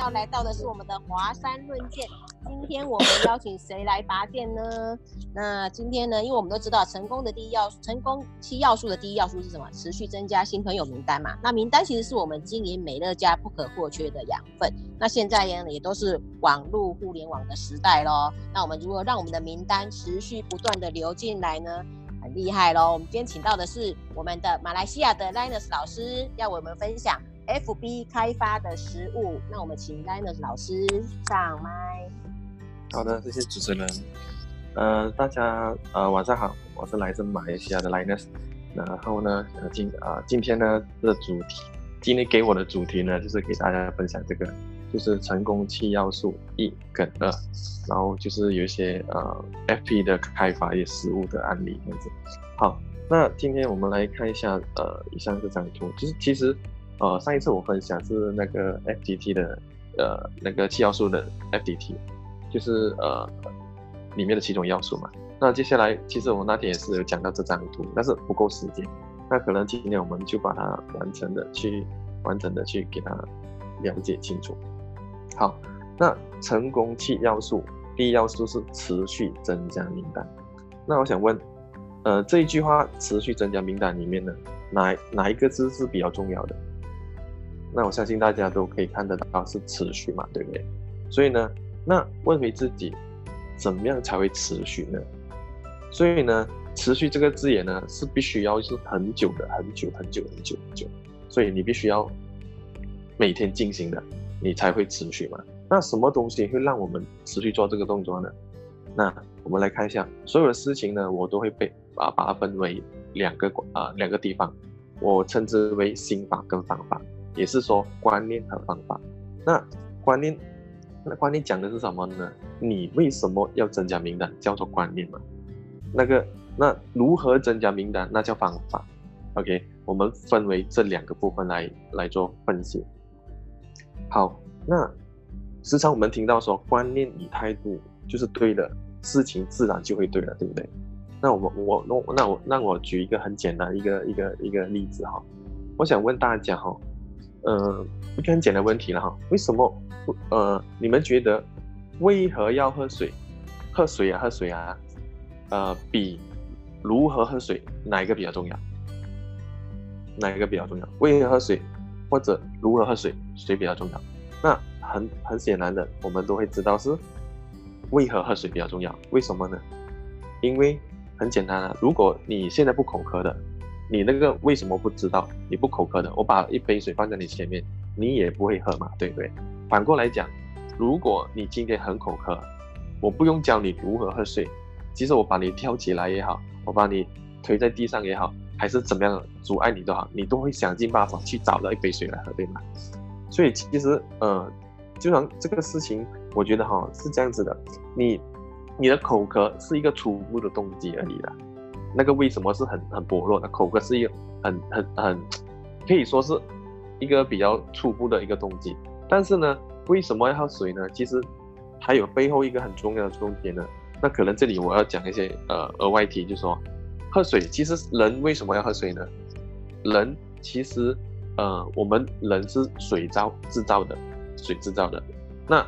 要来到的是我们的华山论剑。今天我们邀请谁来拔剑呢？那今天呢，因为我们都知道成功的第一要素，成功七要素的第一要素是什么？持续增加新朋友名单嘛。那名单其实是我们经营美乐家不可或缺的养分。那现在呢，也都是网络互联网的时代喽。那我们如何让我们的名单持续不断的流进来呢？很厉害喽！我们今天请到的是我们的马来西亚的 Linus 老师，要为我们分享 FB 开发的实务。那我们请 Linus 老师上麦。好的，谢谢主持人。呃，大家呃晚上好，我是来自马来西亚的 Linus。然后呢，今啊、呃、今天呢的主题，今天给我的主题呢就是给大家分享这个。就是成功七要素一跟二，然后就是有一些呃 FB 的开发也实务的案例这样子。好，那今天我们来看一下呃以上这张图，就是其实呃上一次我分享是那个 FTT 的呃那个七要素的 FTT，就是呃里面的七种要素嘛。那接下来其实我那天也是有讲到这张图，但是不够时间，那可能今天我们就把它完成的去完整的去给它了解清楚。好，那成功七要素，第一要素是持续增加名单。那我想问，呃，这一句话持续增加名单里面呢，哪哪一个字是比较重要的？那我相信大家都可以看得到是持续嘛，对不对？所以呢，那问回自己，怎么样才会持续呢？所以呢，持续这个字眼呢，是必须要是很久的，很久很久很久很久，所以你必须要每天进行的。你才会持续嘛？那什么东西会让我们持续做这个动作呢？那我们来看一下，所有的事情呢，我都会被啊把它分为两个啊两个地方，我称之为心法跟方法，也是说观念和方法。那观念，那观念讲的是什么呢？你为什么要增加名单？叫做观念嘛。那个那如何增加名单？那叫方法。OK，我们分为这两个部分来来做分析。好，那时常我们听到说，观念与态度就是对的，事情自然就会对了，对不对？那我们我那那我那我举一个很简单一个一个一个例子哈，我想问大家哈，呃，一个很简单的问题了哈，为什么呃你们觉得为何要喝水？喝水啊喝水啊，呃比如何喝水哪一个比较重要？哪一个比较重要？为何喝水？或者如何喝水，水比较重要？那很很显然的，我们都会知道是为何喝水比较重要。为什么呢？因为很简单啊，如果你现在不口渴的，你那个为什么不知道？你不口渴的，我把一杯水放在你前面，你也不会喝嘛，对不对？反过来讲，如果你今天很口渴，我不用教你如何喝水，其实我把你跳起来也好，我把你推在地上也好。还是怎么样阻碍你都好，你都会想尽办法去找到一杯水来喝，对吗？所以其实，呃，就像这个事情，我觉得哈是这样子的，你你的口渴是一个初步的动机而已啦。那个为什么是很很薄弱的？口渴是一个很很很可以说是一个比较初步的一个动机。但是呢，为什么要喝水呢？其实还有背后一个很重要的重点呢。那可能这里我要讲一些呃额外题，就说。喝水，其实人为什么要喝水呢？人其实，呃，我们人是水造制造的，水制造的。那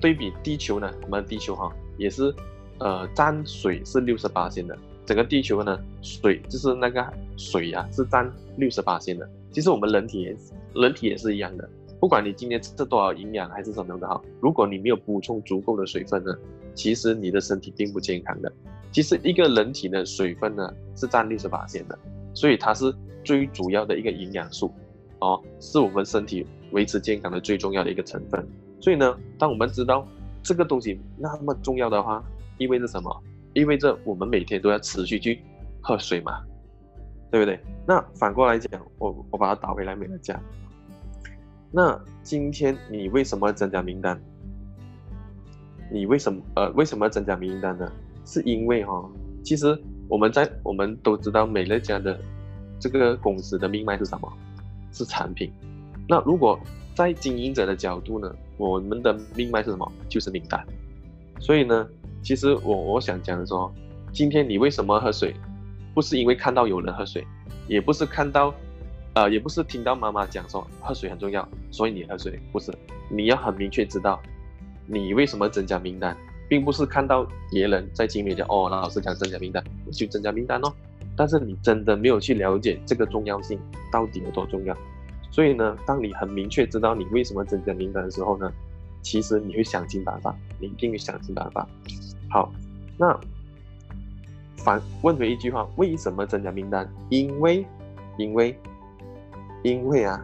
对比地球呢？我们地球哈也是，呃，占水是六十八%的。整个地球呢，水就是那个水呀、啊，是占六十八线的。其实我们人体也，人体也是一样的。不管你今天吃多少营养还是什么样的哈，如果你没有补充足够的水分呢，其实你的身体并不健康的。其实一个人体的水分呢是占六十八线的，所以它是最主要的一个营养素，哦，是我们身体维持健康的最重要的一个成分。所以呢，当我们知道这个东西那么重要的话，意味着什么？意味着我们每天都要持续去喝水嘛，对不对？那反过来讲，我我把它倒回来美乐家。那今天你为什么要增加名单？你为什么呃为什么要增加名单呢？是因为哈、其实我们在我们都知道美乐家的这个公司的命脉是什么？是产品。那如果在经营者的角度呢，我们的命脉是什么？就是名单。所以呢，其实我我想讲说，今天你为什么喝水？不是因为看到有人喝水，也不是看到，呃，也不是听到妈妈讲说喝水很重要，所以你喝水。不是，你要很明确知道你为什么增加名单，并不是看到别人在经理讲哦，老师讲增加名单，我就增加名单哦。但是你真的没有去了解这个重要性到底有多重要。所以呢，当你很明确知道你为什么增加名单的时候呢，其实你会想尽办法，你一定会想尽办法。好，那反问回一句话：为什么增加名单？因为，因为，因为啊，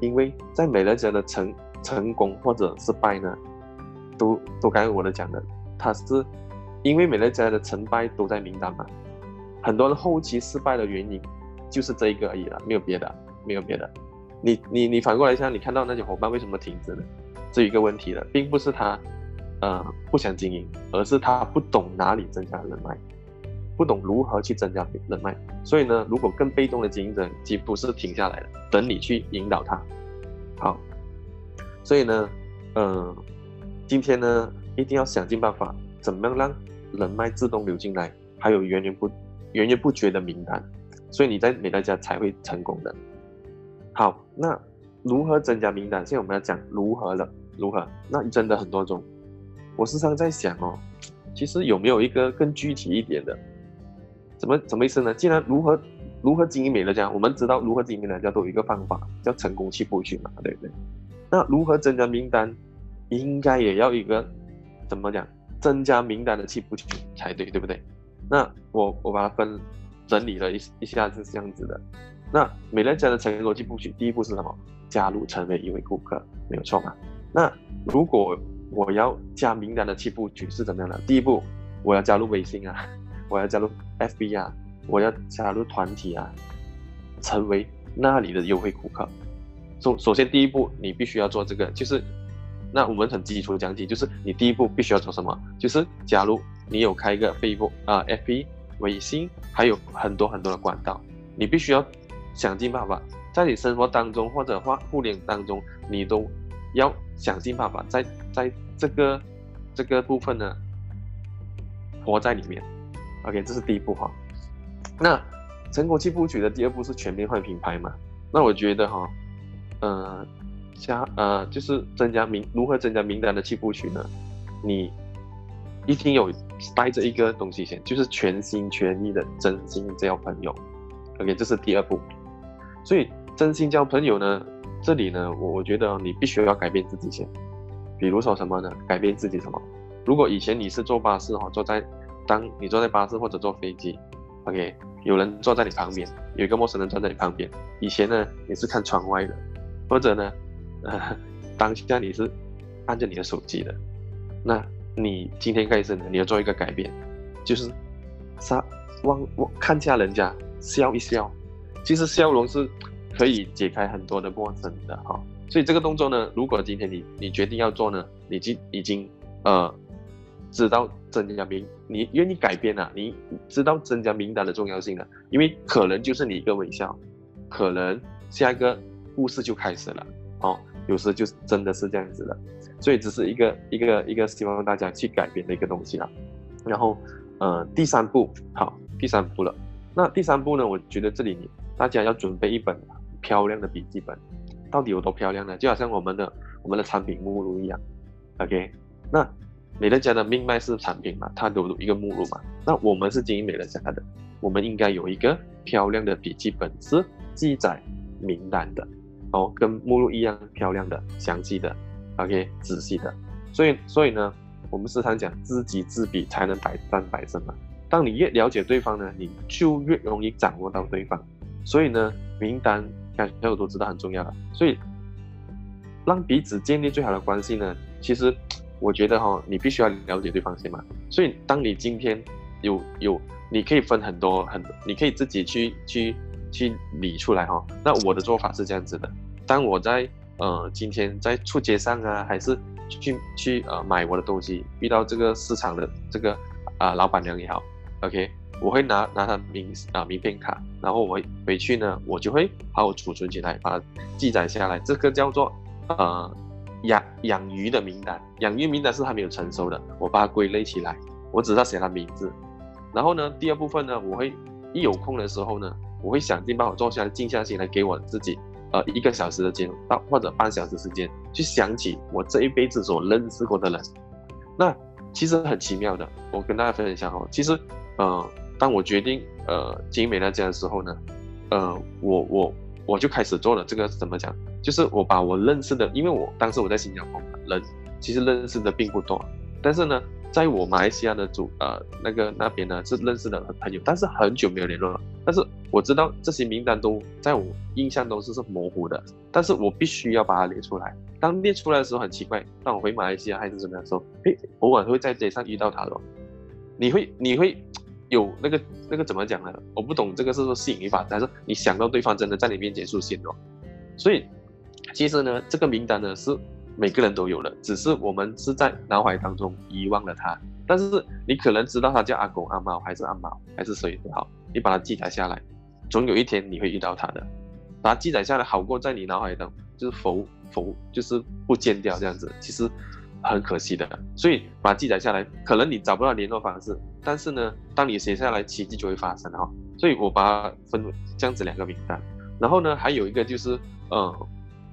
因为在美乐家的成成功或者失败呢，都都刚才我的讲的，他是因为美乐家的成败都在名单嘛。很多人后期失败的原因就是这一个而已了，没有别的，没有别的。你你你反过来想，你看到那些伙伴为什么停止呢？这一个问题了，并不是他，呃，不想经营，而是他不懂哪里增加人脉，不懂如何去增加人脉。所以呢，如果更被动的经营者，几乎是停下来了，等你去引导他。好，所以呢，嗯、呃，今天呢，一定要想尽办法，怎么样让人脉自动流进来，还有源源不源源不绝的名单，所以你在美乐家才会成功的。好，那如何增加名单？现在我们要讲如何了，如何？那真的很多种。我时常在想哦，其实有没有一个更具体一点的？怎么怎么意思呢？既然如何如何经营美乐家，我们知道如何经营美乐家都有一个方法，叫成功七部曲嘛，对不对？那如何增加名单，应该也要一个怎么讲？增加名单的七部曲才对，对不对？那我我把它分整理了一一下是这样子的。那美乐家的成功七部曲，第一步是什么？加入成为一位顾客，没有错嘛？那如果我要加名单的七部曲是怎么样的？第一步，我要加入微信啊，我要加入 FB 啊，我要加入团体啊，成为那里的优惠顾客。首首先第一步，你必须要做这个，就是那我们很基础讲解，就是你第一步必须要做什么？就是加入，你有开一个 Facebook 啊、FB、微信，还有很多很多的管道，你必须要。想尽办法，在你生活当中或者话互联当中，你都要想尽办法，在在这个这个部分呢，活在里面。OK，这是第一步哈。那成功七部曲的第二步是全面换品牌嘛？那我觉得哈，呃，加呃就是增加名如何增加名单的七部曲呢？你一定有带着一个东西先，就是全心全意的真心交朋友。OK，这是第二步。所以，真心交朋友呢，这里呢，我我觉得你必须要改变自己先。比如说什么呢？改变自己什么？如果以前你是坐巴士哈，坐在，当你坐在巴士或者坐飞机，OK，有人坐在你旁边，有一个陌生人坐在你旁边。以前呢，你是看窗外的，或者呢，呃，当下你是按着你的手机的。那你今天开始呢，你要做一个改变，就是，杀望望看下人家，笑一笑。其实笑容是可以解开很多的陌生的哈，所以这个动作呢，如果今天你你决定要做呢，你已已经呃知道增加名，你愿意改变了，啊，你知道增加名单的重要性了，因为可能就是你一个微笑，可能下一个故事就开始了哦，有时就真的是这样子的，所以只是一个一个一个希望大家去改变的一个东西了，然后呃第三步好，第三步了，那第三步呢，我觉得这里你。大家要准备一本漂亮的笔记本，到底有多漂亮呢？就好像我们的我们的产品目录一样，OK？那美乐家的命脉是产品嘛，它都有一个目录嘛。那我们是经营美乐家的，我们应该有一个漂亮的笔记本，是记载名单的，哦，跟目录一样漂亮的、详细的，OK？仔细的。所以，所以呢，我们时常讲知己知彼，才能百战百胜嘛。当你越了解对方呢，你就越容易掌握到对方。所以呢，名单，朋友都知道很重要了。所以，让彼此建立最好的关系呢，其实我觉得哈、哦，你必须要了解对方先嘛。所以，当你今天有有，你可以分很多很，你可以自己去去去理出来哈、哦。那我的做法是这样子的：当我在呃今天在出街上啊，还是去去呃买我的东西，遇到这个市场的这个啊、老板娘也好，OK。我会拿拿他名啊名片卡，然后我回去呢，我就会好好储存起来，把它记载下来。这个叫做呃养养鱼的名单，养鱼名单是还没有成熟的，我把它归类起来，我只要写他名字。然后呢，第二部分呢，我会一有空的时候呢，我会想尽办法坐下来静下心来给我自己呃一个小时的间到或者半小时时间去想起我这一辈子所认识过的人，那其实很奇妙的。我跟大家分享一下哦，其实呃，当我决定呃经营美乐家的时候呢，呃，我我我就开始做了这个怎么讲？就是我把我认识的，因为我当时我在新加坡人其实认识的并不多，但是呢。在我马来西亚的主呃那个那边呢是认识的朋友，但是很久没有联络了。但是我知道这些名单都在我印象中是是模糊的，但是我必须要把它列出来。当列出来的时候很奇怪，当我回马来西亚还是怎么样的时候，诶，偶尔会在街上遇到他的。你会你会有那个那个怎么讲呢？我不懂这个是说吸引力法则，但是你想到对方真的在你面前出现了，所以其实呢这个名单呢是。每个人都有的，只是我们是在脑海当中遗忘了他。但是你可能知道他叫阿公、阿猫，还是阿猫，还是谁都好，你把它记载下来，总有一天你会遇到他的。把它记载下来，好过在你脑海当中就是浮浮，就是不见掉这样子，其实很可惜的。所以把它记载下来，可能你找不到联络方式，但是呢，当你写下来，奇迹就会发生哈。所以我把它分这样子两个名单，然后呢，还有一个就是，呃。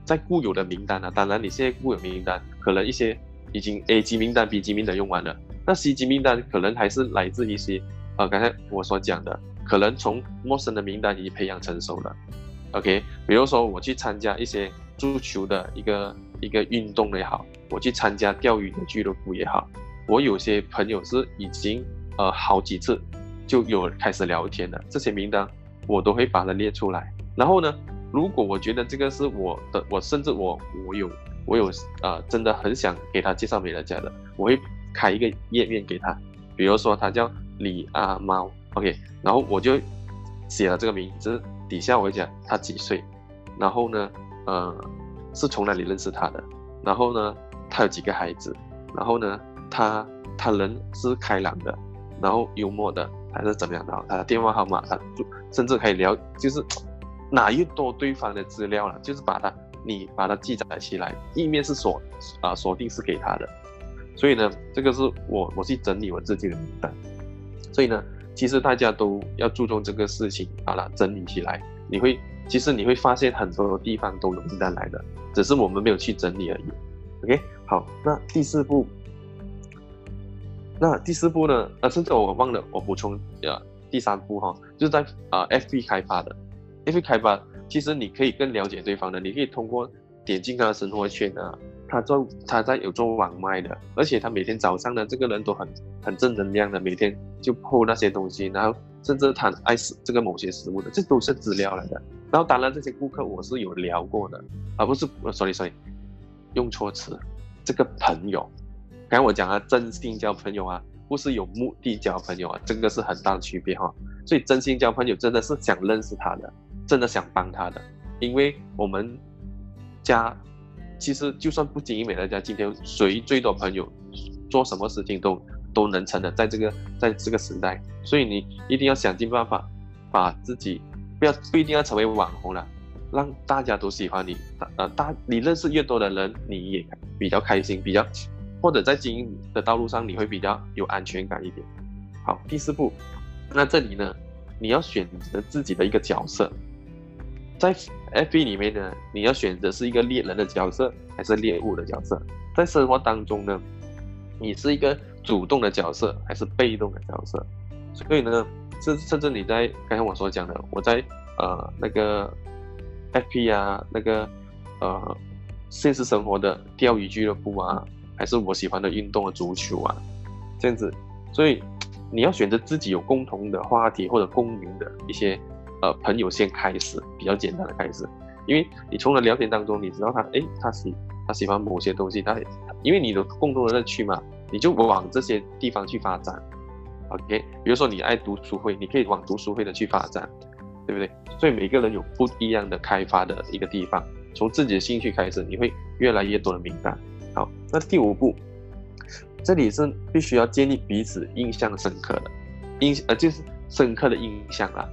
在固有的名单呢、啊，当然你现在固有名单可能一些已经 A 级名单、B 级名单用完了，那 C 级名单可能还是来自一些，呃，刚才我所讲的，可能从陌生的名单已经培养成熟了。OK，比如说我去参加一些足球的一个一个运动也好，我去参加钓鱼的俱乐部也好，我有些朋友是已经呃好几次就有开始聊天了，这些名单我都会把它列出来，然后呢，如果我觉得这个是我的，我甚至我我有我有啊、呃，真的很想给他介绍美乐家的，我会开一个页面给他，比如说他叫李阿猫，OK，然后我就写了这个名字，底下我会讲他几岁，然后呢，呃，是从哪里认识他的，然后呢，他有几个孩子，然后呢，他他人是开朗的，然后幽默的，还是怎么样的，他的电话号码，他就甚至可以聊，就是。哪一多对方的资料了，就是把它，你把它记载起来，页面是锁啊锁定是给他的，所以呢，这个是我我去整理我自己的名单，所以呢，其实大家都要注重这个事情，把它整理起来，你会其实你会发现很多地方都有名单来的，只是我们没有去整理而已。OK，好，那第四步，那第四步呢？啊，甚至我忘了我补充啊，第三步哈，就是在啊 FB 开发的。FB 开发，其实你可以更了解对方的，你可以通过点进他的生活圈啊，他做他在有做网卖的，而且他每天早上呢，这个人都很很正能量的，每天就 po 那些东西，然后甚至他爱吃这个某些食物的，这都是资料来的。然后当然这些顾客我是有聊过的，而不是 sorry sorry，用错词，这个朋友，刚才我讲啊真心交朋友啊，不是有目的交朋友啊，这个是很大的区别哈。所以真心交朋友真的是想认识他的。真的想帮他的，因为我们家其实就算不经营美乐家，今天谁最多朋友，做什么事情都都能成的，在这个在这个时代，所以你一定要想尽办法，把自己不要不一定要成为网红了，让大家都喜欢你，呃，大你认识越多的人，你也比较开心，比较或者在经营的道路上你会比较有安全感一点。好，第四步，那这里呢，你要选择自己的一个角色。在 FB 里面呢，你要选择是一个猎人的角色还是猎物的角色？在生活当中呢，你是一个主动的角色还是被动的角色？所以呢，甚甚至你在刚才我所讲的，我在呃那个 FB 啊，那个呃现实生活的钓鱼俱乐部啊，还是我喜欢的运动的足球啊，这样子，所以你要选择自己有共同的话题或者共鸣的一些。呃，朋友先开始，比较简单的开始，因为你从了聊天当中，你知道他，诶，他喜他喜欢某些东西，他因为你的共同的乐趣嘛，你就往这些地方去发展，OK，比如说你爱读书会，你可以往读书会的去发展，对不对？所以每个人有不一样的开发的一个地方，从自己的兴趣开始，你会越来越多的明白。好，那第五步，这里是必须要建立彼此印象深刻的印，呃，就是深刻的印象啊。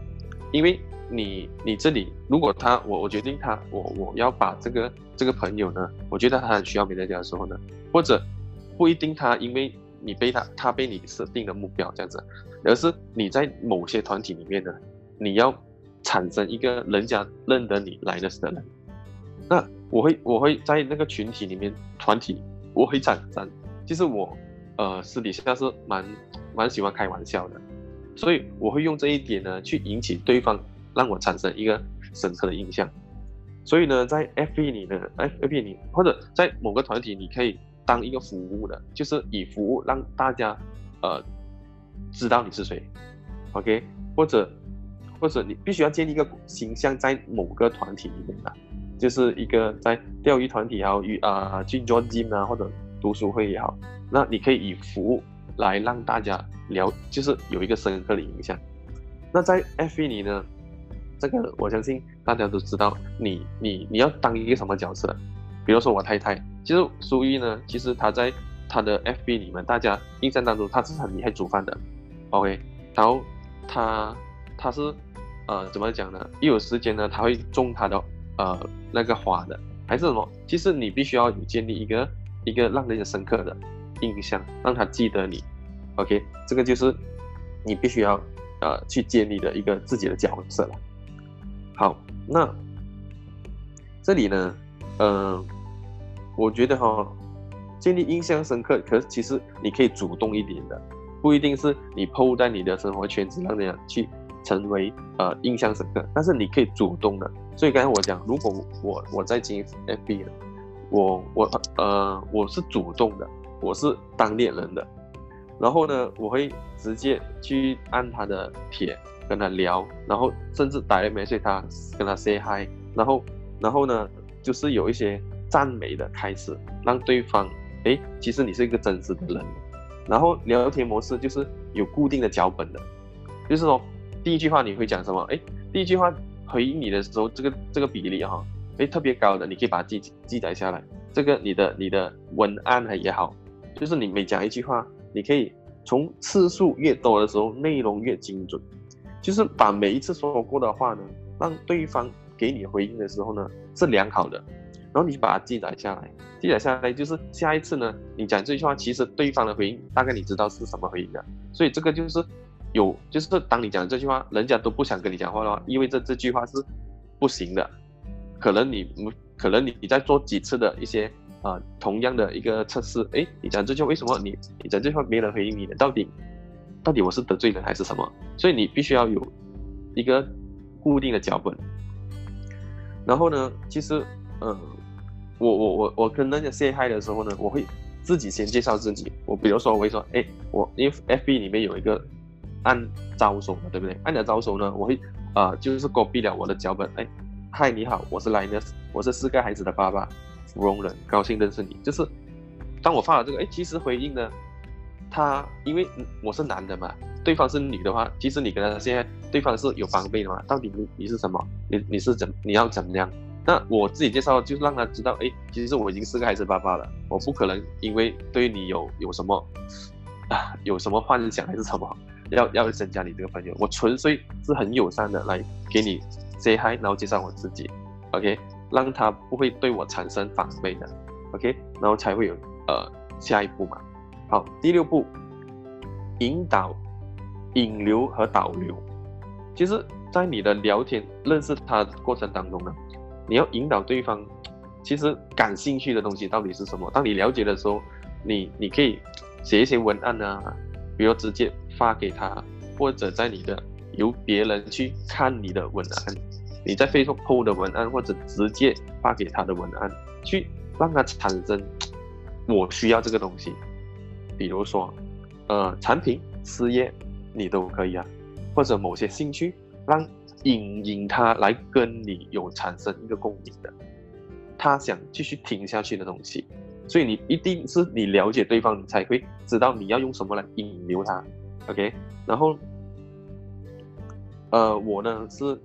因为你你这里如果他我我决定他我我要把这个这个朋友呢，我觉得他很需要美在家的时候呢，或者不一定他因为你被他他被你设定的目标这样子，而是你在某些团体里面呢，你要产生一个人家认得你来的的人，那我会我会在那个群体里面团体，我会展展。其实我呃私底下是蛮蛮喜欢开玩笑的，所以我会用这一点呢去引起对方，让我产生一个深刻的印象。所以呢，在 FB 里呢，FB 里或者在某个团体，你可以当一个服务的，就是以服务让大家呃知道你是谁，OK？或者或者你必须要建立一个形象在某个团体里面的，就是一个在钓鱼团体也好，与啊去 join gym 啊或者读书会也好，那你可以以服务来让大家聊，就是有一个深刻的影响。那在 FB 里呢？这个我相信大家都知道，你你你要当一个什么角色？比如说我太太，其实苏玉呢，其实她在她的 FB 里面，大家印象当中她是很厉害煮饭的，OK，然后她她是呃怎么讲呢？一有时间呢，他会种他的呃那个花的，还是什么？其实你必须要有建立一个一个让人家深刻的印象，让他记得你，OK，这个就是你必须要呃去建立的一个自己的角色了。好，那这里呢，嗯、呃，我觉得哈，建立印象深刻，可是其实你可以主动一点的，不一定是你 PO 在你的生活圈子让人家去成为呃印象深刻，但是你可以主动的。所以刚才我讲，如果我我在经营 FB，我我呃我是主动的，我是当恋人的，然后呢，我会直接去按他的帖。跟他聊，然后甚至打个 message 他，跟他 say hi，然后，然后呢，就是有一些赞美的开始，让对方，哎，其实你是一个真实的人。然后聊天模式就是有固定的脚本的，就是说第一句话你会讲什么？哎，第一句话回应你的时候，这个这个比例哈，哎，特别高的，你可以把它记记载下来。这个你的你的文案也好，就是你每讲一句话，你可以从次数越多的时候，内容越精准。就是把每一次说过的话呢，让对方给你回应的时候呢是良好的，然后你把它记载下来，记载下来就是下一次呢，你讲这句话，其实对方的回应大概你知道是什么回应的，所以这个就是有，就是当你讲这句话，人家都不想跟你讲话的话，意味着这句话是不行的，可能你可能你你在做几次的一些啊、同样的一个测试，诶，你讲这句话为什么你你讲这句话没人回应你的，到底？到底我是得罪人还是什么？所以你必须要有一个固定的脚本。然后呢，其实，嗯，我我我我跟人家 say hi 的时候呢，我会自己先介绍自己。我比如说，我会说，哎，我因为 FB 里面有一个按招手的，对不对？按了招手呢，我会啊、呃，就是 copy 了我的脚本。哎，嗨，你好，我是 Linus，我是四个孩子的爸爸，芙蓉人，高兴认识你。就是当我发了这个，哎，其实回应呢。他因为我是男的嘛，对方是女的话，其实你跟他现在对方是有防备的嘛？到底你你是什么？你你是怎你要怎么样？那我自己介绍就是让他知道，哎，其实我已经是个孩子爸爸了，我不可能因为对你有有什么啊有什么幻想还是什么，要要增加你这个朋友，我纯粹是很友善的来给你 say hi，然后介绍我自己，OK，让他不会对我产生防备的，OK，然后才会有呃下一步嘛。好，第六步，引导、引流和导流。其实，在你的聊天、认识他的过程当中呢，你要引导对方，其实感兴趣的东西到底是什么？当你了解的时候，你你可以写一些文案啊，比如直接发给他，或者在你的由别人去看你的文案，你在 Facebook PO 的文案，或者直接发给他的文案，去让他产生我需要这个东西。比如说，呃，产品、事业，你都可以啊，或者某些兴趣，让引引他来跟你有产生一个共鸣的，他想继续听下去的东西。所以你一定是你了解对方，你才会知道你要用什么来引流他。OK，然后，呃，我呢是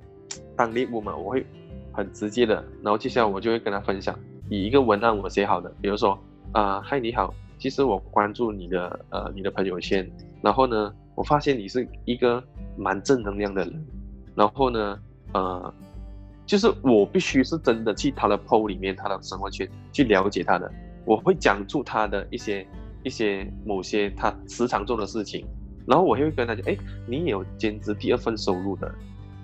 当猎物嘛，我会很直接的，然后接下来我就会跟他分享，以一个文案我写好的，比如说啊，嗨，你好。其实我关注你的呃你的朋友圈，然后呢，我发现你是一个蛮正能量的人，然后呢，呃，就是我必须是真的去他的 PO 里面，他的生活圈去了解他的，我会讲出他的一些一些某些他时常做的事情，然后我会跟他讲，哎，你也有兼职第二份收入的，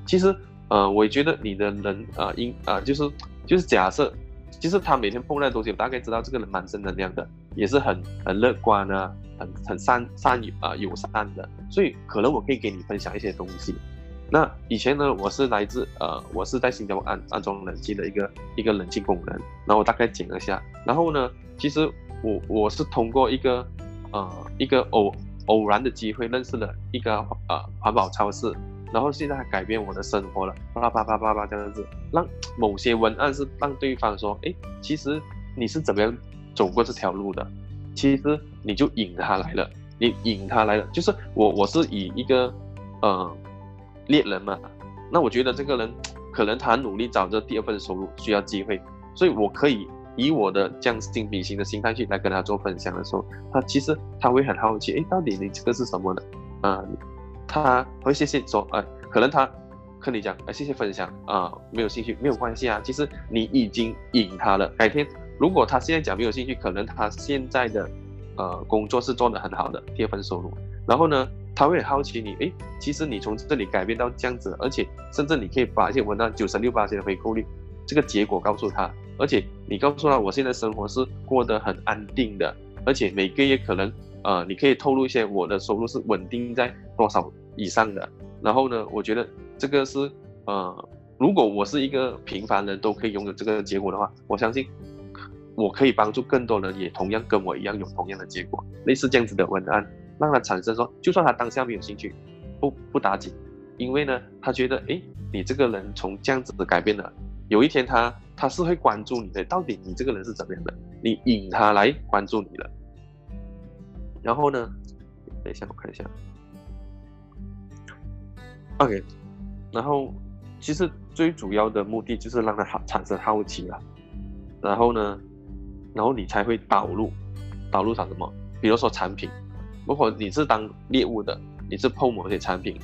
其实呃，我觉得你的人呃应呃就是就是假设其实他每天碰到的东西，我大概知道这个人蛮正能量的，也是很很乐观啊，很很善善于啊友善的，所以可能我可以给你分享一些东西。那以前呢，我是来自呃，我是在新加坡安安装冷气的一个一个冷气工人，然后我大概讲了一下，然后呢，其实我我是通过一个呃一个偶偶然的机会认识了一个呃环保超市。然后现在改变我的生活了，叭叭叭叭叭这样子，让某些文案是让对方说，哎，其实你是怎么样走过这条路的？其实你就引他来了，你引他来了，就是我我是以一个呃猎人嘛，那我觉得这个人可能他努力找这第二份收入需要机会，所以我可以以我的将心比心的心态去来跟他做分享的时候，他其实他会很好奇，哎，到底你这个是什么呢？啊、他会谢谢说，呃，可能他跟你讲，呃，谢谢分享啊，没有兴趣没有关系啊。其实你已经引他了。改天如果他现在讲没有兴趣，可能他现在的呃工作是做得很好的，第二份收入。然后呢，他会很好奇你，诶，其实你从这里改变到这样子，而且甚至你可以把一些文章九十六八千的回购率这个结果告诉他，而且你告诉他，我现在生活是过得很安定的，而且每个月可能呃，你可以透露一些我的收入是稳定在多少。以上的，然后呢，我觉得这个是，呃，如果我是一个平凡人都可以拥有这个结果的话，我相信我可以帮助更多人也同样跟我一样有同样的结果，类似这样子的文案，让他产生说，就算他当下没有兴趣，不不打紧，因为呢，他觉得，诶，你这个人从这样子改变了，有一天他他是会关注你的，到底你这个人是怎么样的，你引他来关注你了，然后呢，等一下我看一下。OK，然后其实最主要的目的就是让他好产生好奇了，然后呢，然后你才会导入导入他什么？比如说产品，如果你是当猎物的，你是碰某些产品，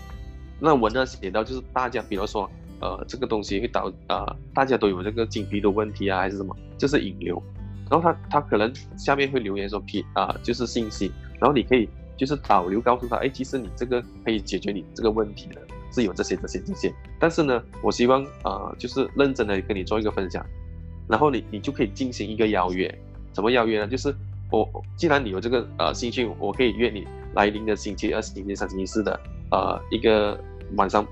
那文章写到就是大家，比如说呃这个东西会导呃大家都有这个紧皮的问题啊，还是什么，就是引流，然后他他可能下面会留言说皮啊、就是信息，然后你可以就是导流告诉他，哎，其实你这个可以解决你这个问题的。是有这些、这些、这些，但是呢，我希望啊、呃，就是认真的跟你做一个分享，然后你你就可以进行一个邀约，什么邀约呢？就是我既然你有这个呃兴趣，我可以约你来临的星期二、星期三、星期四的呃一个晚上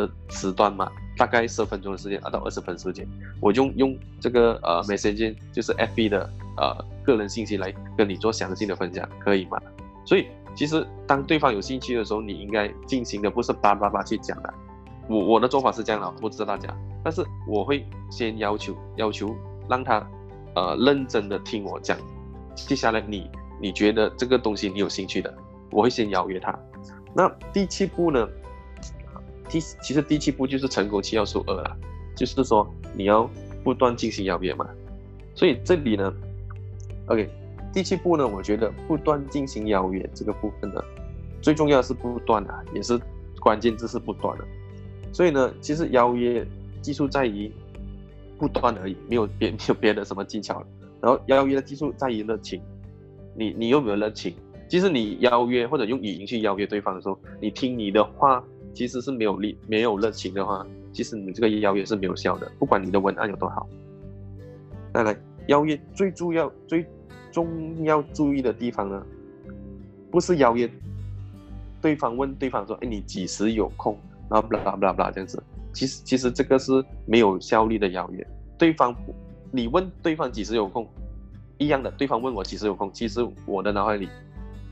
的时段嘛，大概十分钟的时间啊到二十分时间，我用用这个呃 message 就是 FB 的呃个人信息来跟你做详细的分享，可以吗？所以。其实，当对方有兴趣的时候，你应该进行的不是叭叭叭去讲的。我我的做法是这样的，不知道大家，但是我会先要求要求让他，呃，认真的听我讲。接下来你你觉得这个东西你有兴趣的，我会先邀约他。那第七步呢？第其实第七步就是成功七要素二了，就是说你要不断进行邀约嘛。所以这里呢，OK。第七步呢，我觉得不断进行邀约这个部分呢，最重要是不断啊，也是关键字是不断的。所以呢，其实邀约技术在于不断而已，没有别没有别的什么技巧。然后邀约的技术在于热情，你你有没有热情？其实你邀约或者用语音去邀约对方的时候，你听你的话其实是没有力、没有热情的话，其实你这个邀约是没有效的，不管你的文案有多好。再来，邀约最重要最。重要注意的地方呢，不是邀约对方问对方说：“哎，你几时有空？”然后巴拉巴拉巴拉这样子。其实其实这个是没有效率的邀约。对方你问对方几时有空，一样的。对方问我几时有空，其实我的脑海里，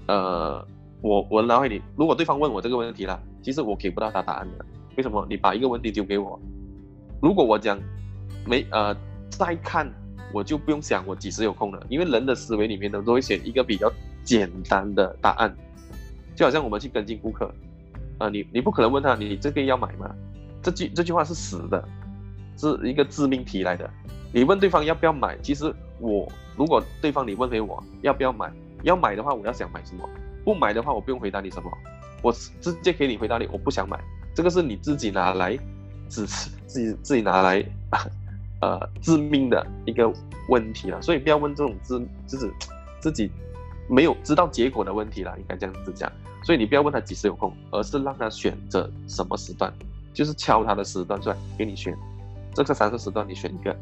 呃，我我脑海里，如果对方问我这个问题了，其实我给不到他答案的。为什么？你把一个问题丢给我，如果我讲没呃再看。我就不用想我几时有空了，因为人的思维里面呢都会选一个比较简单的答案，就好像我们去跟进顾客，啊、你你不可能问他你这个要买吗？这句这句话是死的，是一个致命题来的。你问对方要不要买，其实我如果对方你问回我要不要买，要买的话我要想买什么，不买的话我不用回答你什么，我直接给你回答你我不想买，这个是你自己拿来自自己自己拿来。呃，致命的一个问题了，所以不要问这种自自己自己没有知道结果的问题了，应该这样子讲。所以你不要问他几时有空，而是让他选择什么时段，就是敲他的时段出来给你选，这个三个时段你选一个。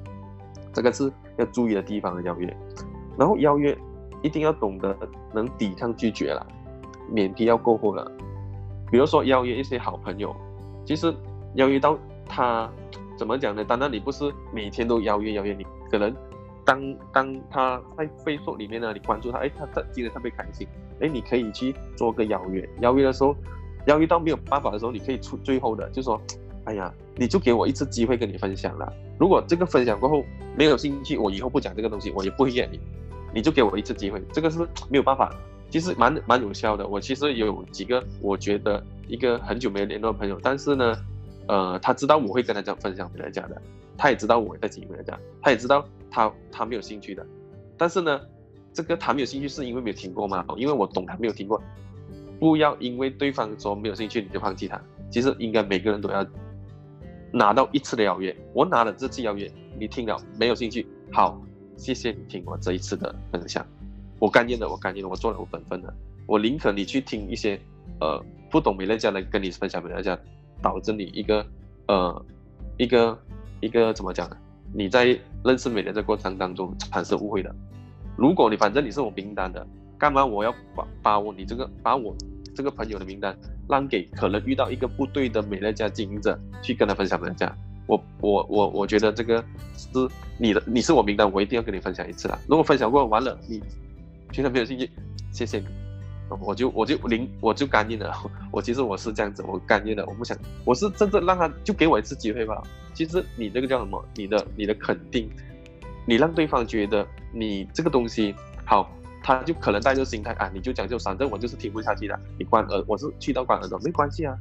这个是要注意的地方的邀约。然后邀约一定要懂得能抵抗拒绝了，免提要过户了。比如说邀约一些好朋友，其实邀约到他怎么讲呢？当然你不是每天都邀约邀约，你可能当当他在 Facebook 里面呢，你关注他，哎，他他今天特别开心，哎，你可以去做个邀约。邀约的时候，邀约到没有办法的时候，你可以出最后的，就说，哎呀，你就给我一次机会跟你分享了。如果这个分享过后没有兴趣，我以后不讲这个东西，我也不约你。你就给我一次机会，这个是没有办法。其实蛮蛮有效的。我其实有几个，我觉得一个很久没有联络的朋友，但是呢，呃，他知道我会跟他讲分享美乐家的，他也知道我在经营美乐家，他也知道他他没有兴趣的。但是呢，这个他没有兴趣是因为没有听过吗？因为我懂他没有听过。不要因为对方说没有兴趣你就放弃他。其实应该每个人都要拿到一次的邀约。我拿了这次邀约，你听了没有兴趣？好，谢谢你听我这一次的分享。我甘愿的，我甘愿的，我做了我本分的。我宁可你去听一些，呃，不懂美乐家的跟你分享美乐家，导致你一个，呃，一个一个怎么讲呢？你在认识美乐家过程当中产生误会的。如果你反正你是我名单的，干嘛我要把把我你这个把我这个朋友的名单让给可能遇到一个不对的美乐家经营者去跟他分享美乐家？我我我我觉得这个是你的，你是我名单，我一定要跟你分享一次了。如果分享过完了，你。现在没有兴趣，谢谢你，我就我就零我就甘愿了。我其实我是这样子，我甘愿的，我不想，我是真正让他就给我一次机会吧。其实你这个叫什么？你的你的肯定，你让对方觉得你这个东西好，他就可能带着心态啊，你就讲就反正我就是听不下去的，你关耳，我是去到关耳朵没关系啊，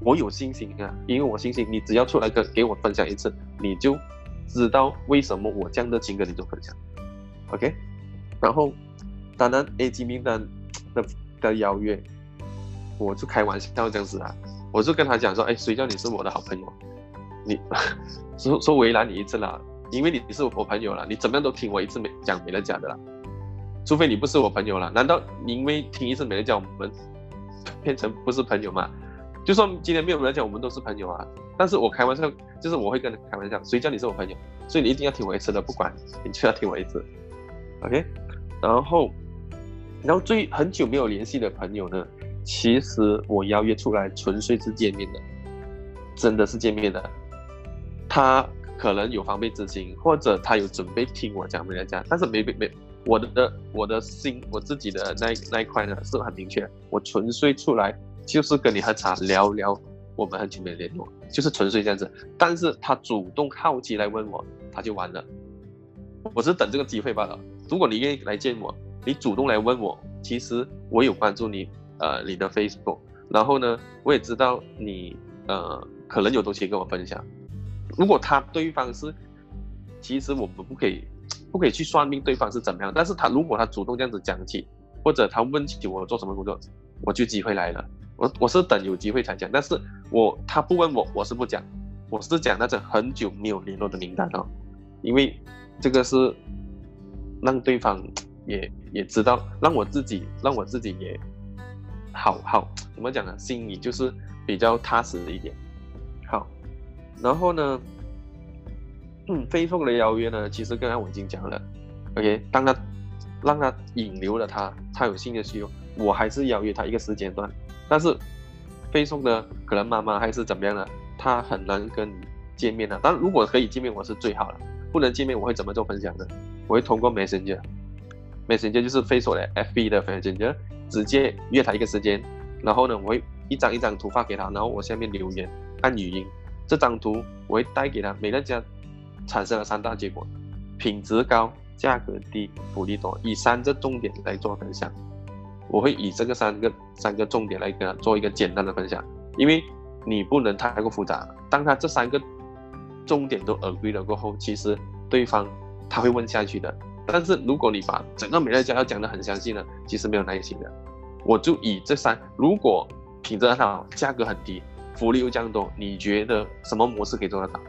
我有信心啊，因为我信心你只要出来跟给我分享一次，你就知道为什么我这样的情跟你做分享，OK，然后。当然，A 级名单的的邀约，我就开玩笑这样子啊，我就跟他讲说，哎，谁叫你是我的好朋友？你说说为难你一次啦，因为你是我朋友了，你怎么样都听我一次美讲美乐家的啦，除非你不是我朋友了，难道你因为听一次美乐家，我们变成不是朋友吗？就算今天没有美乐家，我们都是朋友啊。但是我开玩笑，就是我会跟你开玩笑，谁叫你是我朋友？所以你一定要听我一次的，不管你就要听我一次，OK，然后。然后最很久没有联系的朋友呢，其实我邀约出来纯粹是见面的，真的是见面的。他可能有防备之心，或者他有准备听我讲美乐家，但是没没没，我的我的心我自己的那那一块呢是很明确，我纯粹出来就是跟你喝茶聊聊，我们很久没联络，就是纯粹这样子。但是他主动好奇来问我，他就完了。我是等这个机会罢了。如果你愿意来见我。你主动来问我，其实我有关注你，呃，你的 Facebook，然后呢，我也知道你，呃，可能有东西跟我分享。如果他对方是，其实我们不可以，不可以去算命对方是怎么样。但是他如果他主动这样子讲起，或者他问起我做什么工作，我就机会来了。我我是等有机会才讲，但是我他不问我，我是不讲，我是讲那种很久没有联络的名单哦，因为这个是让对方。也也知道，让我自己让我自己也好好怎么讲呢？心里就是比较踏实一点。好，然后呢，嗯，Facebook 的邀约呢，其实刚才我已经讲了。OK，当他让他引流了他，他有新的需求，我还是邀约他一个时间段。但是 Facebook 呢，可能妈妈还是怎么样呢？他很难跟你见面的。但，如果可以见面，我是最好了。不能见面，我会怎么做分享呢？我会通过 Messenger。Messenger 就是 Facebook 的 FB 的 Messenger，直接约他一个时间，然后呢，我会一张一张图发给他，然后我下面留言按语音，这张图我会带给他。美乐家产生了三大结果：品质高、价格低、福利多，以三个重点来做分享。我会以这个三个三个重点来跟他做一个简单的分享，因为你不能太过复杂。当他这三个重点都 agree 了过后，其实对方他会问下去的。但是如果你把整个美乐家要讲得很详细呢，其实没有耐心的。我就以这三，如果品质很好，价格很低，福利又这样多，你觉得什么模式可以做得到？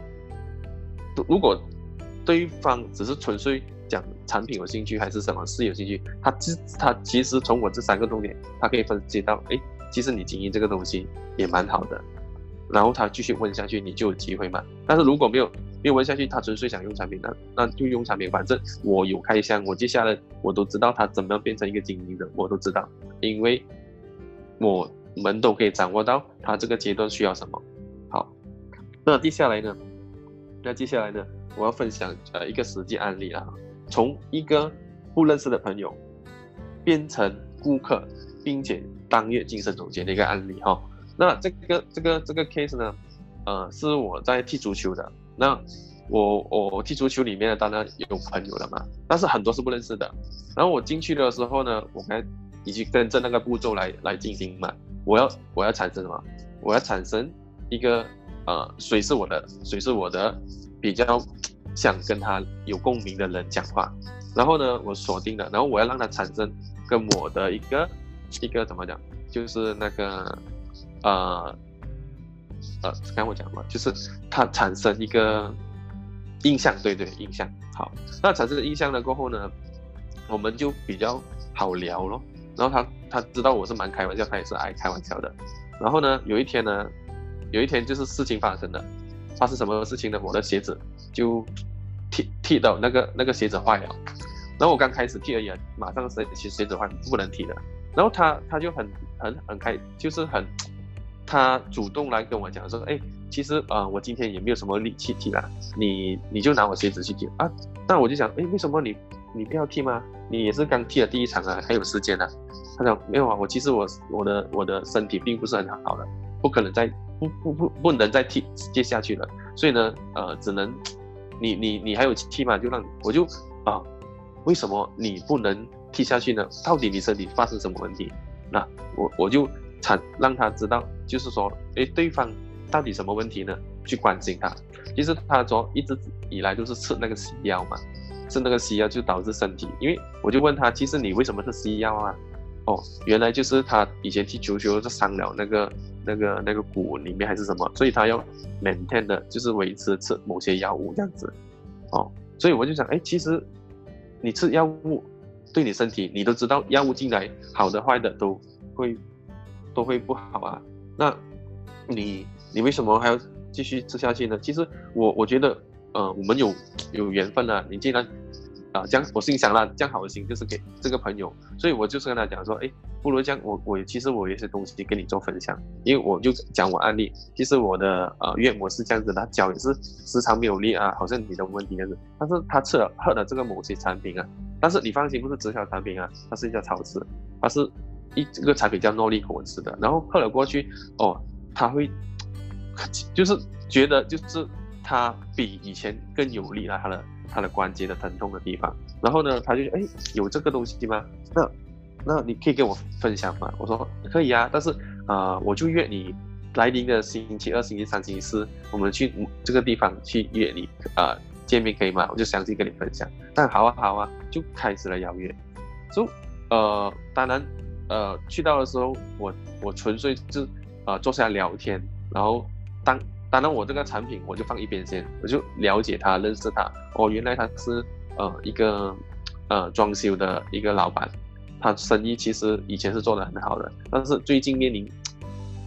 如果对方只是纯粹讲产品有兴趣，还是什么事有兴趣，他其他其实从我这三个重点，他可以分析到，哎，其实你经营这个东西也蛮好的。然后他继续问下去，你就有机会嘛。但是如果没有没有问下去，他纯粹想用产品，那那就用产品。反正我有开箱，我接下来我都知道他怎么样变成一个经营的，我都知道，因为我们都可以掌握到他这个阶段需要什么。好，那接下来呢？那接下来呢？我要分享呃一个实际案例啊，从一个不认识的朋友变成顾客，并且当月晋升总监的一个案例哈、哦。那这个这个这个 case 呢，呃，是我在踢足球的。那我我踢足球里面，当然有朋友了嘛，但是很多是不认识的。然后我进去的时候呢，我该已经跟着那个步骤来来进行嘛。我要我要产生什么？我要产生一个呃，谁是我的谁是我的比较想跟他有共鸣的人讲话。然后呢，我锁定了，然后我要让他产生跟我的一个一个怎么讲，就是那个。呃，呃，刚我讲嘛，就是他产生一个印象，对对，印象好。那产生的印象了过后呢，我们就比较好聊咯。然后他他知道我是蛮开玩笑，他也是爱开玩笑的。然后呢，有一天呢，有一天就是事情发生了，发生什么事情呢？我的鞋子就 踢踢到那个那个鞋子坏了。然后我刚开始踢而已，马上鞋鞋鞋子坏，不能踢了。然后他他就很很很开，就是很。他主动来跟我讲说：“哎，其实啊、呃，我今天也没有什么力气踢了，你你就拿我鞋子去踢啊。”那我就想：“哎，为什么你你不要踢吗？你也是刚踢了第一场啊，还有时间呢、”他讲：“没有啊，我其实我我的我的身体并不是很好的，不可能再不不不不能再踢接下去了。所以呢，呃，只能你你你还有踢吗？就让我就啊，为什么你不能踢下去呢？到底你身体发生什么问题？那我我就。”才让他知道，就是说，诶，对方到底什么问题呢？去关心他。其实他说一直以来都是吃那个西药嘛，吃那个西药就导致身体。因为我就问他，其实你为什么吃西药啊？哦，原来就是他以前踢球球是伤了那个那个那个骨里面还是什么，所以他要 maintain 的就是维持吃某些药物这样子。哦，所以我就想，诶，其实你吃药物对你身体，你都知道药物进来好的坏的都会。都会不好啊，那你你为什么还要继续吃下去呢？其实我我觉得，呃，我们有有缘分啊。你既然啊、呃，我心想了，这样好的心就是给这个朋友，所以我就是跟他讲说，哎，不如这样，我我其实我有一些东西跟你做分享，因为我就讲我案例，其实我的呃岳母是这样子的，他脚也是时常没有力啊，好像你的问题样子，但是他吃了喝了这个某些产品啊，但是你放心，不是直销产品啊，它是一家超市，它是。一这个产品叫诺丽果汁的，然后喝了过去，哦，他会，就是觉得就是他比以前更有力了，他的他的关节的疼痛的地方，然后呢，他就哎有这个东西吗？那那你可以跟我分享吗？我说可以啊，但是啊、我就约你来临的星期二、星期三、星期四，我们去这个地方去约你啊、呃、见面可以吗？我就详细跟你分享。但好啊好啊，就开始了邀约，就呃当然。呃，去到的时候，我我纯粹就呃坐下来聊天，然后当当然我这个产品我就放一边先，我就了解他，认识他。哦，原来他是呃一个呃装修的一个老板，他生意其实以前是做得很好的，但是最近面临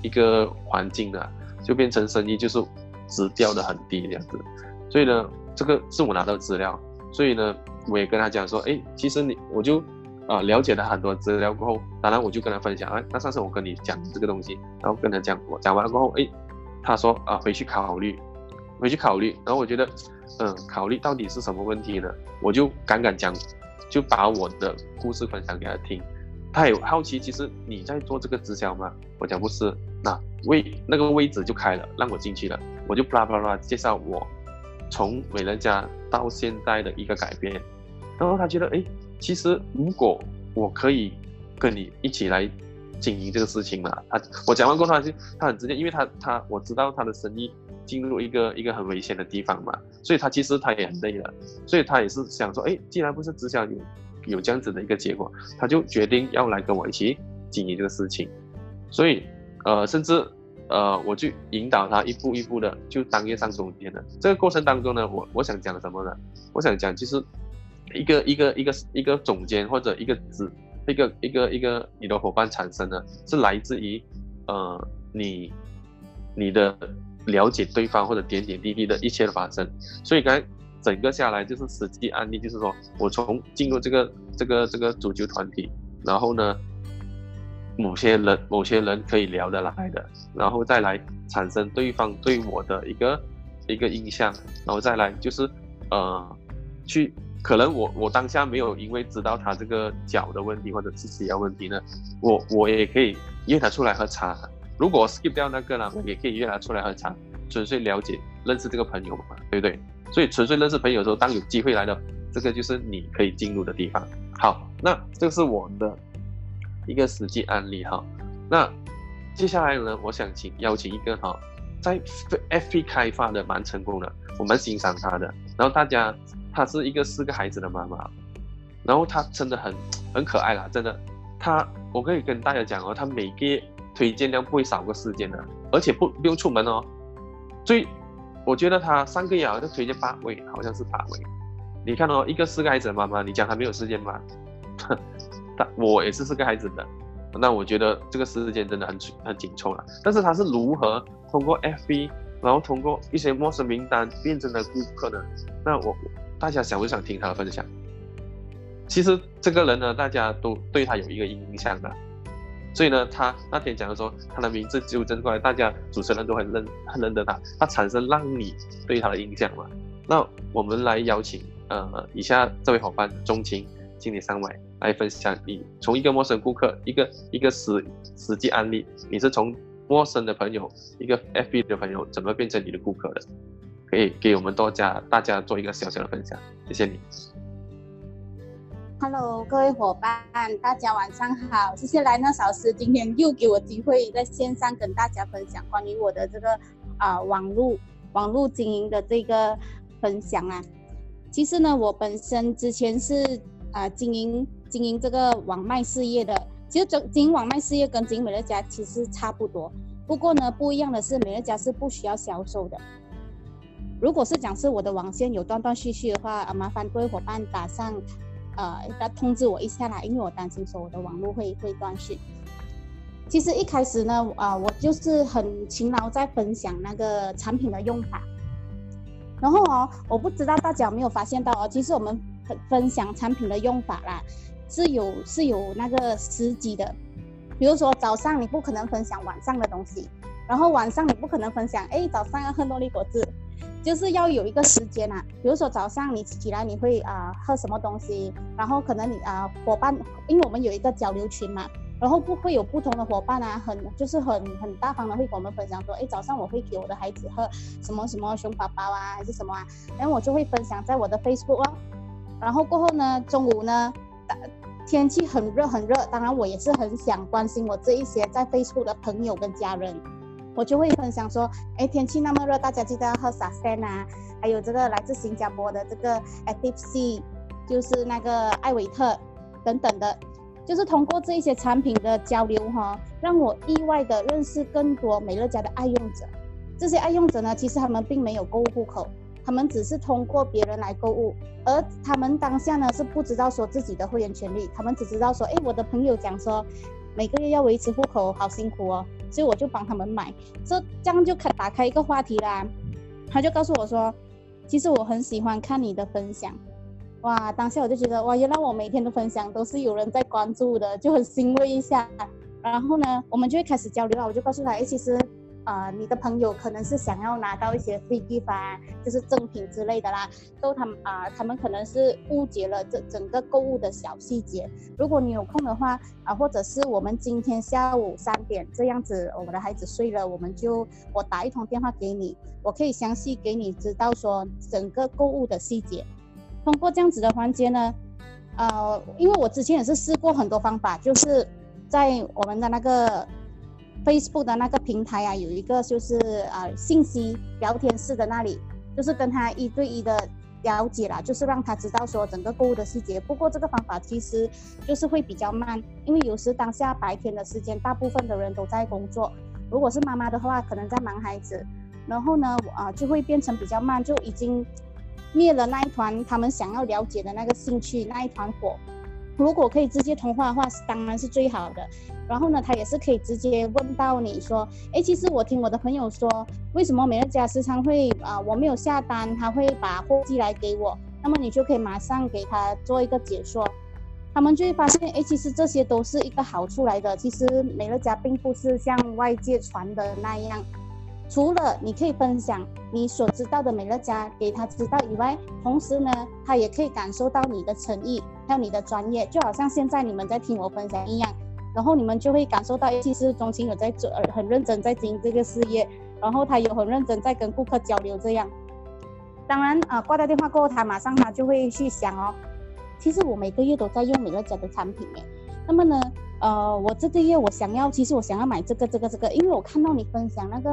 一个环境啊，就变成生意就是直掉的很低这样子。所以呢，这个是我拿到资料，所以呢，我也跟他讲说，哎，其实你我就。啊，了解了很多资料过后，当然我就跟他分享，哎，那上次我跟你讲这个东西，然后跟他讲，我讲完过后，哎，他说啊，回去考虑，回去考虑，然后我觉得，嗯，考虑到底是什么问题呢？我就敢敢讲，就把我的故事分享给他听，他有好奇，其实你在做这个直销吗？我讲不是，那位那个位置就开了，让我进去了，我就巴拉巴拉介绍我从美乐家到现在的一个改变，然后他觉得，哎。其实，如果我可以跟你一起来经营这个事情嘛，他我讲完过后，他就他很直接，因为他他我知道他的生意进入一个一个很危险的地方嘛，所以他其实他也很累了，所以他也是想说，哎，既然不是直销有有这样子的一个结果，他就决定要来跟我一起经营这个事情，所以呃，甚至呃，我就引导他一步一步的就当月上中间的这个过程当中呢，我我想讲什么呢？我想讲其实。一个一个一个一个总监或者一个子一个一个一个你的伙伴产生的，是来自于呃你你的了解对方或者点点滴滴的一切的发生。所以刚才整个下来就是实际案例，就是说我从进入这个这个这个足球团体，然后呢，某些人某些人可以聊得来的，然后再来产生对方对我的一个一个印象，然后再来就是呃去。可能我我当下没有因为知道他这个脚的问题或者是膝关问题呢，我我也可以约他出来喝茶。如果 skip 掉那个呢，我也可以约他出来喝茶，纯粹了解认识这个朋友嘛，对不对？所以纯粹认识朋友的时候，当有机会来的，这个就是你可以进入的地方。好，那这是我的一个实际案例哈。那接下来呢，我想请邀请一个哈，在 FB 开发的蛮成功的，我们欣赏他的，然后大家。她是一个四个孩子的妈妈，然后她真的很 很可爱啦，真的。她我可以跟大家讲哦，她每个月推荐量不会少过四件的，而且不不用出门哦。所以我觉得她上个月好像推荐八位，好像是八位。你看哦，一个四个孩子的妈妈，你讲她没有时间吗？她我也是四个孩子的，那我觉得这个时间真的很很紧凑了。但是她是如何通过 FB，然后通过一些陌生名单变成了顾客呢？那我。大家想不想听他的分享？其实这个人呢，大家都对他有一个印象的，所以呢，他那天讲的时候，他的名字就真过来，大家主持人都很认很认得他，他产生让你对他的印象嘛。那我们来邀请呃以下这位伙伴钟晴，请你上来来分享你从一个陌生顾客，一个一个实实际案例，你是从陌生的朋友，一个 FB 的朋友，怎么变成你的顾客的？可以给我们多家大家做一个小小的分享，谢谢你。Hello，各位伙伴，大家晚上好，谢谢莱纳老师今天又给我机会在线上跟大家分享关于我的这个啊、网络网络经营的这个分享啊。其实呢，我本身之前是啊、经营经营这个网卖事业的，其实经经营网卖事业跟经营美乐家其实差不多，不过呢不一样的是美乐家是不需要销售的。如果是讲是我的网线有断断续续的话，啊，麻烦各位伙伴打上，呃，要通知我一下啦，因为我担心说我的网络会会断续。其实一开始呢，啊、我就是很勤劳在分享那个产品的用法。然后哦，我不知道大家有没有发现到哦，其实我们分分享产品的用法啦，是有是有那个时机的。比如说早上你不可能分享晚上的东西，然后晚上你不可能分享，哎，早上要喝诺丽果汁。就是要有一个时间啊，比如说早上你起来你会啊、喝什么东西，然后可能你啊伙伴，因为我们有一个交流群嘛，然后不会有不同的伙伴啊，很就是很很大方的会跟我们分享说，哎，早上我会给我的孩子喝什么什么熊宝宝啊还是什么啊，然后我就会分享在我的 Facebook 哦，然后过后呢中午呢，天气很热很热，当然我也是很想关心我这一些在 Facebook 的朋友跟家人。我就会分享说，哎，天气那么热，大家记得要喝沙参啊，还有这个来自新加坡的这个 Active C，就是那个艾维特等等的，就是通过这一些产品的交流哈，让我意外的认识更多美乐家的爱用者。这些爱用者呢，其实他们并没有购物户口，他们只是通过别人来购物，而他们当下呢是不知道说自己的会员权利，他们只知道说，哎，我的朋友讲说。每个月要维持户口，好辛苦哦，所以我就帮他们买，这这样就开打开一个话题啦。他就告诉我说，其实我很喜欢看你的分享，哇，当下我就觉得哇，原来我每天的分享都是有人在关注的，就很欣慰一下。然后呢，我们就会开始交流了，我就告诉他，哎，其实。啊、呃，你的朋友可能是想要拿到一些 free gift 啊，就是赠品之类的啦，都他们啊、他们可能是误解了这整个购物的小细节。如果你有空的话啊、或者是我们今天下午三点这样子，我们的孩子睡了，我们就我打一通电话给你，我可以详细给你知道说整个购物的细节。通过这样子的环节呢，呃，因为我之前也是试过很多方法，就是在我们的那个。Facebook 的那个平台啊，有一个就是啊、呃、信息聊天室的那里，就是跟他一对一的了解啦，就是让他知道说整个购物的细节。不过这个方法其实就是会比较慢，因为有时当下白天的时间，大部分的人都在工作。如果是妈妈的话，可能在忙孩子，然后呢啊、就会变成比较慢，就已经灭了那一团他们想要了解的那个兴趣那一团火。如果可以直接通话的话，当然是最好的。然后呢，他也是可以直接问到你说，哎，其实我听我的朋友说，为什么美乐家时常会啊、我没有下单，他会把货寄来给我，那么你就可以马上给他做一个解说，他们就会发现，哎，其实这些都是一个好处来的。其实美乐家并不是像外界传的那样。除了你可以分享你所知道的美乐家给他知道以外，同时呢，他也可以感受到你的诚意，还有你的专业，就好像现在你们在听我分享一样，然后你们就会感受到，其实中心有在做，很认真在经营这个事业，然后他有很认真在跟顾客交流这样。当然啊，挂掉电话过后，他马上他就会去想哦，其实我每个月都在用美乐家的产品诶，那么呢，呃，我这个月我想要，其实我想要买这个这个这个，因为我看到你分享那个。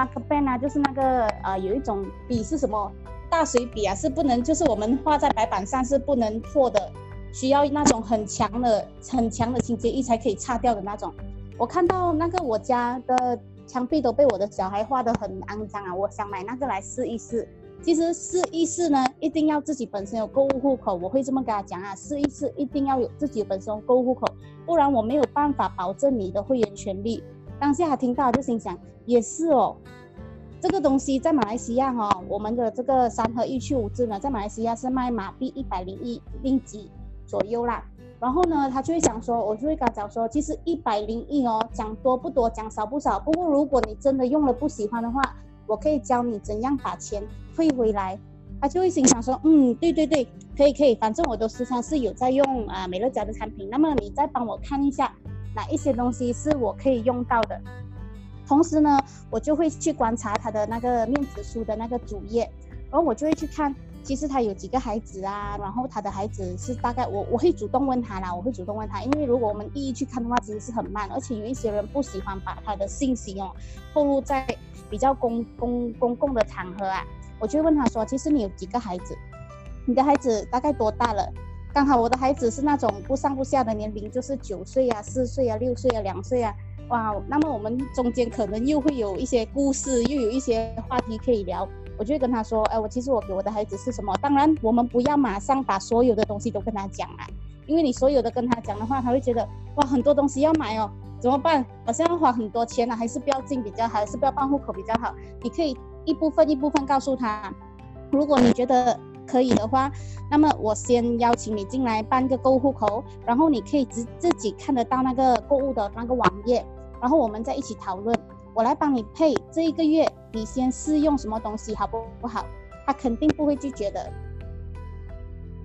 Marker Pen 啊，就是那个呃，有一种笔是什么大水笔啊，是不能，就是我们画在白板上是不能破的，需要那种很强的、很强的清洁液才可以擦掉的那种。我看到那个我家的墙壁都被我的小孩画得很肮脏啊，我想买那个来试一试。其实试一试呢，一定要自己本身有购物户口，我会这么跟他讲啊，试一试一定要有自己本身有购物户口，不然我没有办法保证你的会员权利。当下听到就心想，也是哦，这个东西在马来西亚哈、哦，我们的这个三合一去五支呢，在马来西亚是卖马币一百零一令吉左右啦。然后呢，他就会想说，我就会跟他讲说，其实一百零一哦，讲多不多，讲少不少。不过如果你真的用了不喜欢的话，我可以教你怎样把钱退回来。他就会心想说，嗯，对对对，可以可以，反正我都时常是有在用啊美乐家的产品。那么你再帮我看一下。哪一些东西是我可以用到的？同时呢，我就会去观察他的那个面子书的那个主页，然后我就会去看，其实他有几个孩子啊，然后他的孩子是大概我我会主动问他啦，我会主动问他，因为如果我们一一去看的话，其实是很慢，而且有一些人不喜欢把他的信息哦透露在比较公公公共的场合啊，我就问他说，其实你有几个孩子？你的孩子大概多大了？刚好我的孩子是那种不上不下的年龄，就是九岁啊、四岁啊、六岁啊、两岁啊，哇，那么我们中间可能又会有一些故事，又有一些话题可以聊。我就会跟他说，哎，我其实我给我的孩子是什么？当然，我们不要马上把所有的东西都跟他讲啊，因为你所有的跟他讲的话，他会觉得哇，很多东西要买哦，怎么办？好像要花很多钱呢，还是不要进比较好，还是不要办户口比较好？你可以一部分一部分告诉他，如果你觉得。可以的话，那么我先邀请你进来办个购物口，然后你可以自自己看得到那个购物的那个网页，然后我们再一起讨论。我来帮你配这一个月，你先试用什么东西好不好？他肯定不会拒绝的。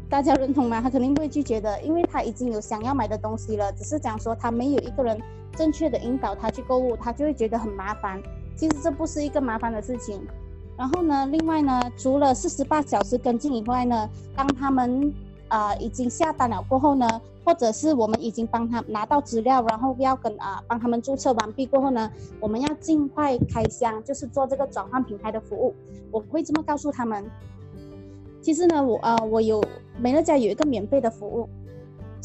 大家认同吗？他肯定不会拒绝的，因为他已经有想要买的东西了，只是讲说他没有一个人正确的引导他去购物，他就会觉得很麻烦。其实这不是一个麻烦的事情。然后呢，另外呢，除了四十八小时跟进以外呢，当他们啊、呃、已经下单了过后呢，或者是我们已经帮他拿到资料，然后要跟啊、帮他们注册完毕过后呢，我们要尽快开箱，就是做这个转换品牌的服务。我会这么告诉他们。其实呢，我啊、我有美乐家有一个免费的服务。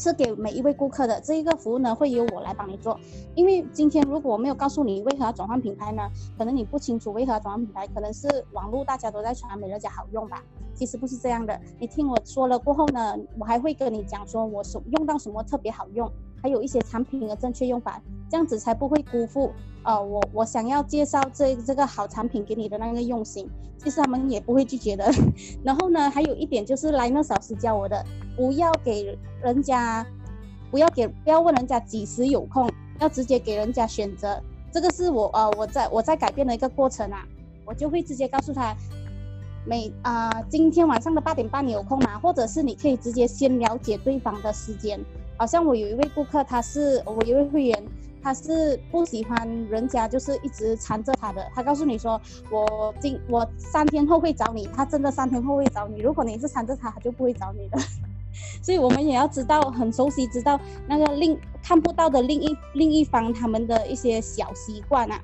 是给每一位顾客的这一个服务呢，会由我来帮你做。因为今天如果我没有告诉你为何要转换品牌呢，可能你不清楚为何要转换品牌，可能是网络大家都在传美乐家好用吧。其实不是这样的，你听我说了过后呢，我还会跟你讲说我什用到什么特别好用，还有一些产品的正确用法，这样子才不会辜负呃我我想要介绍这这个好产品给你的那个用心。其实他们也不会拒绝的。然后呢，还有一点就是莱诺老师教我的，不要给人家，不要给不要问人家几时有空，要直接给人家选择。这个是我呃我在我在改变的一个过程啊，我就会直接告诉他。每啊、今天晚上的八点半你有空吗？或者是你可以直接先了解对方的时间。好像我有一位顾客，他是我一位会员，他是不喜欢人家就是一直缠着他的。他告诉你说，我今我三天后会找你，他真的三天后会找你。如果你是缠着他，他就不会找你的。所以我们也要知道，很熟悉，知道那个另看不到的另一另一方他们的一些小习惯啊。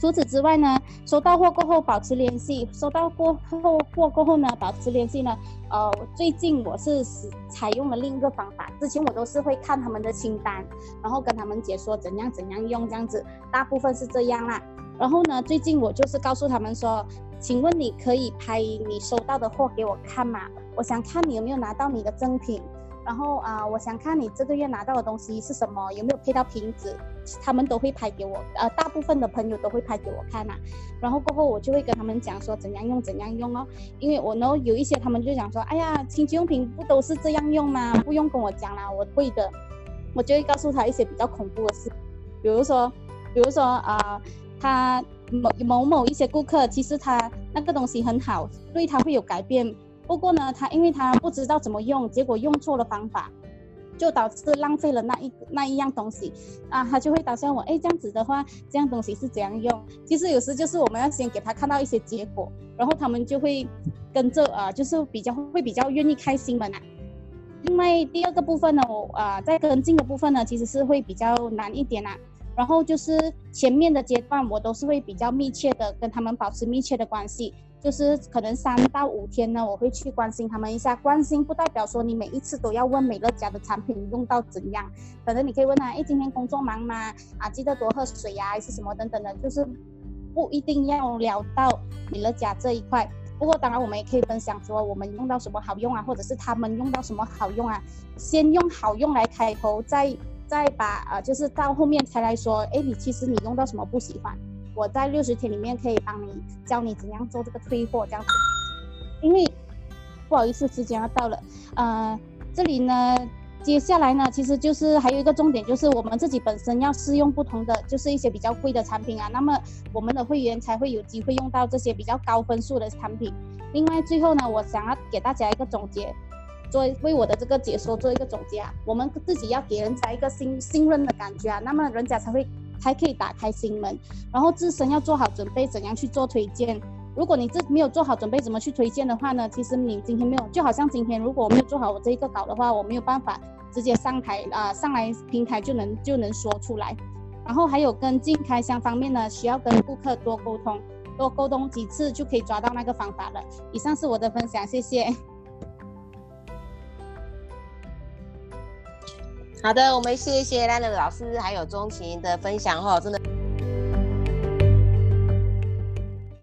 除此之外呢，收到货过后保持联系，收到过后货过后呢，保持联系呢。呃，最近我是使采用了另一个方法，之前我都是会看他们的清单，然后跟他们解说怎样怎样用这样子，大部分是这样啦。然后呢，最近我就是告诉他们说，请问你可以拍你收到的货给我看吗？我想看你有没有拿到你的赠品。然后啊、我想看你这个月拿到的东西是什么，有没有配到瓶子，他们都会拍给我，呃，大部分的朋友都会拍给我看呐、然后过后我就会跟他们讲说怎样用怎样用哦，因为我呢有一些他们就讲说，哎呀，清洁用品不都是这样用吗？不用跟我讲啦，我会的。我就会告诉他一些比较恐怖的事，比如说，比如说啊、呃，他某某某一些顾客，其实他那个东西很好，对他会有改变。不过呢，他因为他不知道怎么用，结果用错了方法，就导致浪费了那一那一样东西啊，他就会导向我，哎，这样子的话，这样东西是怎样用？其实有时就是我们要先给他看到一些结果，然后他们就会跟着啊，就是比较会比较愿意开心门啊。另外第二个部分呢，我啊、在跟进的部分呢，其实是会比较难一点啦。然后就是前面的阶段，我都是会比较密切的跟他们保持密切的关系，就是可能三到五天呢，我会去关心他们一下。关心不代表说你每一次都要问美乐家的产品用到怎样，可能你可以问他，哎，今天工作忙吗？啊，记得多喝水呀、还是什么等等的，就是不一定要聊到美乐家这一块。不过当然，我们也可以分享说我们用到什么好用啊，或者是他们用到什么好用啊。先用好用来开头，再再把、呃，就是到后面才来说，哎，你其实你用到什么不喜欢，我在六十天里面可以帮你教你怎样做这个退货这样子。因为不好意思，时间要到了，呃，这里呢。接下来呢，其实就是还有一个重点，就是我们自己本身要试用不同的，就是一些比较贵的产品啊，那么我们的会员才会有机会用到这些比较高分数的产品。另外，最后呢，我想要给大家一个总结，做为我的这个解说做一个总结啊，我们自己要给人家一个信信任的感觉啊，那么人家才会才可以打开心门，然后自身要做好准备，怎样去做推荐。如果你这没有做好准备，怎么去推荐的话呢？其实你今天没有，就好像今天如果我没有做好我这一个稿的话，我没有办法直接上台啊、上来平台就能就能说出来。然后还有跟进开箱方面呢，需要跟顾客多沟通，多沟通几次就可以抓到那个方法了。以上是我的分享，谢谢。好的，我们谢谢兰乐老师还有钟晴的分享哈，真的。